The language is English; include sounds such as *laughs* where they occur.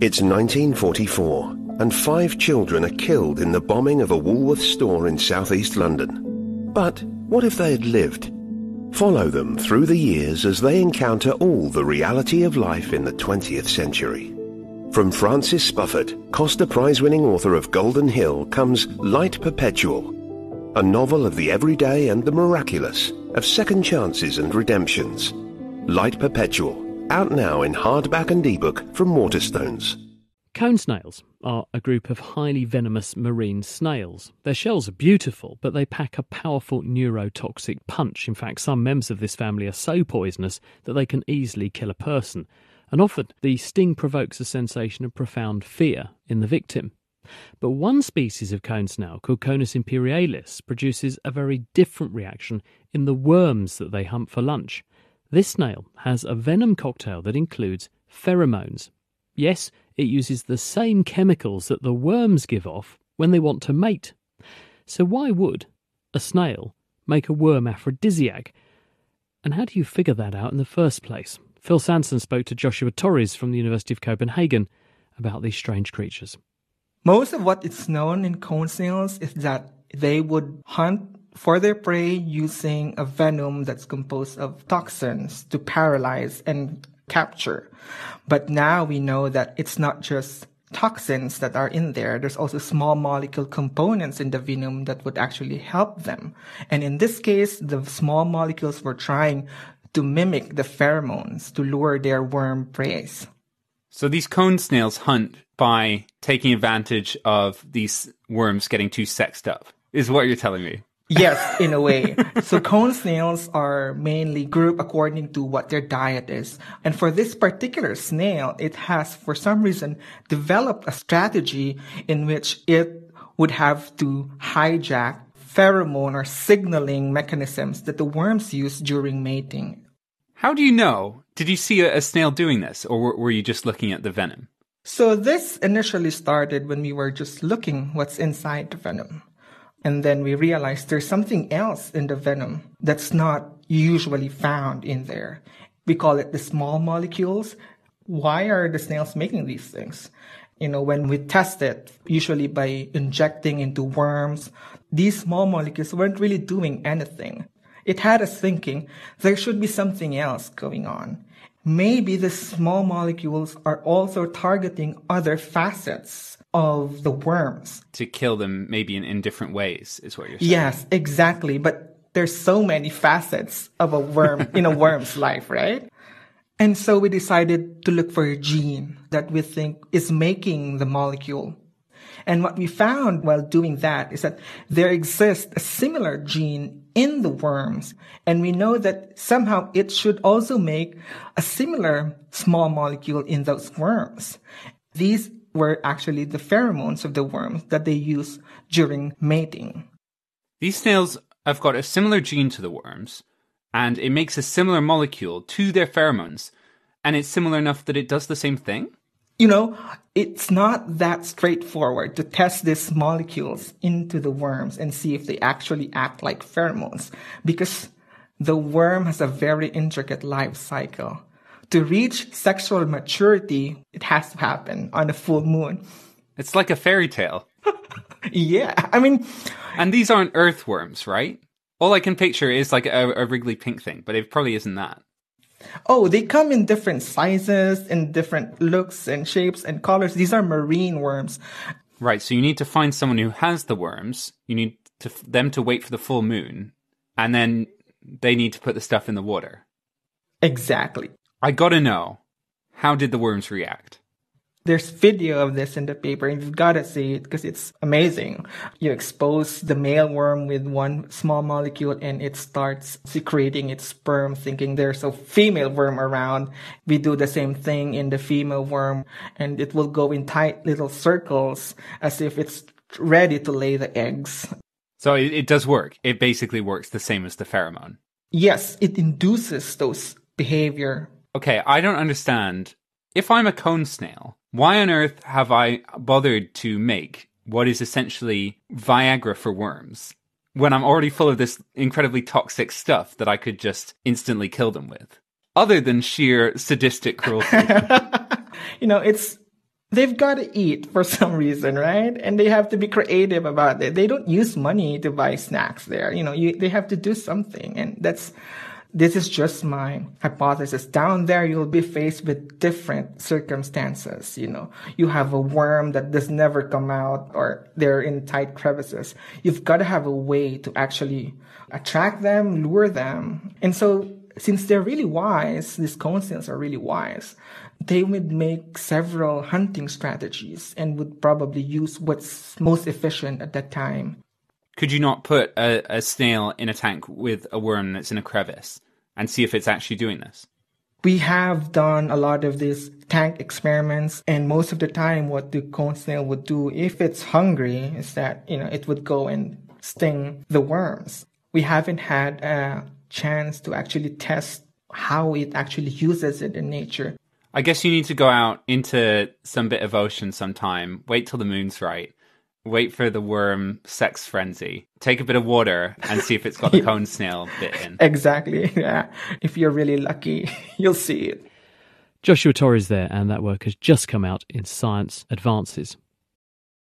It's 1944, and five children are killed in the bombing of a Woolworths store in southeast London. But what if they had lived? Follow them through the years as they encounter all the reality of life in the 20th century. From Francis Spufford, Costa Prize winning author of Golden Hill, comes Light Perpetual, a novel of the everyday and the miraculous, of second chances and redemptions. Light Perpetual out now in hardback and ebook from Waterstones. Cone snails are a group of highly venomous marine snails. Their shells are beautiful, but they pack a powerful neurotoxic punch. In fact, some members of this family are so poisonous that they can easily kill a person. And often the sting provokes a sensation of profound fear in the victim. But one species of cone snail, called Conus imperialis, produces a very different reaction in the worms that they hunt for lunch. This snail has a venom cocktail that includes pheromones. Yes, it uses the same chemicals that the worms give off when they want to mate. So, why would a snail make a worm aphrodisiac? And how do you figure that out in the first place? Phil Sansom spoke to Joshua Torres from the University of Copenhagen about these strange creatures. Most of what is known in cone snails is that they would hunt for their prey using a venom that's composed of toxins to paralyze and capture. But now we know that it's not just toxins that are in there. There's also small molecule components in the venom that would actually help them. And in this case, the small molecules were trying to mimic the pheromones to lure their worm prey. So these cone snails hunt by taking advantage of these worms getting too sexed up, is what you're telling me. Yes, in a way. so cone snails are mainly grouped according to what their diet is. And for this particular snail, it has, for some reason, developed a strategy in which it would have to hijack pheromone or signaling mechanisms that the worms use during mating. How do you know? Did you see a, a snail doing this, or were you just looking at the venom? So this initially started when we were just looking what's inside the venom. And then we realized there's something else in the venom that's not usually found in there. We call it the small molecules. Why are the snails making these things? You know, when we test it, usually by injecting into worms, these small molecules weren't really doing anything. It had us thinking there should be something else going on. Maybe the small molecules are also targeting other facets of the worms. To kill them maybe in, in different ways, is what you're saying. Yes, exactly. But there's so many facets of a worm in a worm's *laughs* life, right? And so we decided to look for a gene that we think is making the molecule. And what we found while doing that is that there exists a similar gene in the worms. And we know that somehow it should also make a similar small molecule in those worms. These were actually the pheromones of the worms that they use during mating. These snails have got a similar gene to the worms, and it makes a similar molecule to their pheromones, and it's similar enough that it does the same thing? You know, it's not that straightforward to test these molecules into the worms and see if they actually act like pheromones, because the worm has a very intricate life cycle to reach sexual maturity, it has to happen on a full moon. It's like a fairy tale. *laughs* yeah. I mean, and these aren't earthworms, right? All I can picture is like a, a wriggly pink thing, but it probably isn't that. Oh, they come in different sizes and different looks and shapes and colors. These are marine worms. Right. So you need to find someone who has the worms. You need to, them to wait for the full moon, and then they need to put the stuff in the water. Exactly. I gotta know, how did the worms react? There's video of this in the paper and you've gotta see it because it's amazing. You expose the male worm with one small molecule and it starts secreting its sperm thinking there's a female worm around. We do the same thing in the female worm and it will go in tight little circles as if it's ready to lay the eggs. So it, it does work. It basically works the same as the pheromone. Yes, it induces those behavior okay, I don't understand. If I'm a cone snail, why on earth have I bothered to make what is essentially Viagra for worms when I'm already full of this incredibly toxic stuff that I could just instantly kill them with? Other than sheer sadistic cruelty. *laughs* you know, it's they've got to eat for some reason, right? And they have to be creative about it. They don't use money to buy snacks there. You know, you, they have to do something. And that's, this is just my hypothesis. Down there, you'll be faced with different circumstances. You know, you have a worm that does never come out or they're in tight crevices. You've got to have a way to actually attract them, lure them. And so since they're really wise, these cone snails are really wise, they would make several hunting strategies and would probably use what's most efficient at that time. Could you not put a, a snail in a tank with a worm that's in a crevice and see if it's actually doing this? We have done a lot of these tank experiments, and most of the time, what the cone snail would do if it's hungry is that you know it would go and sting the worms. We haven't had a chance to actually test how it actually uses it in nature. I guess you need to go out into some bit of ocean sometime, wait till the moon's right, wait for the worm sex frenzy, take a bit of water and see if it's got the *laughs* cone snail bit in. Exactly. *laughs* Yeah. If you're really lucky, *laughs* you'll see it. Joshua Torres there, and that work has just come out in Science Advances.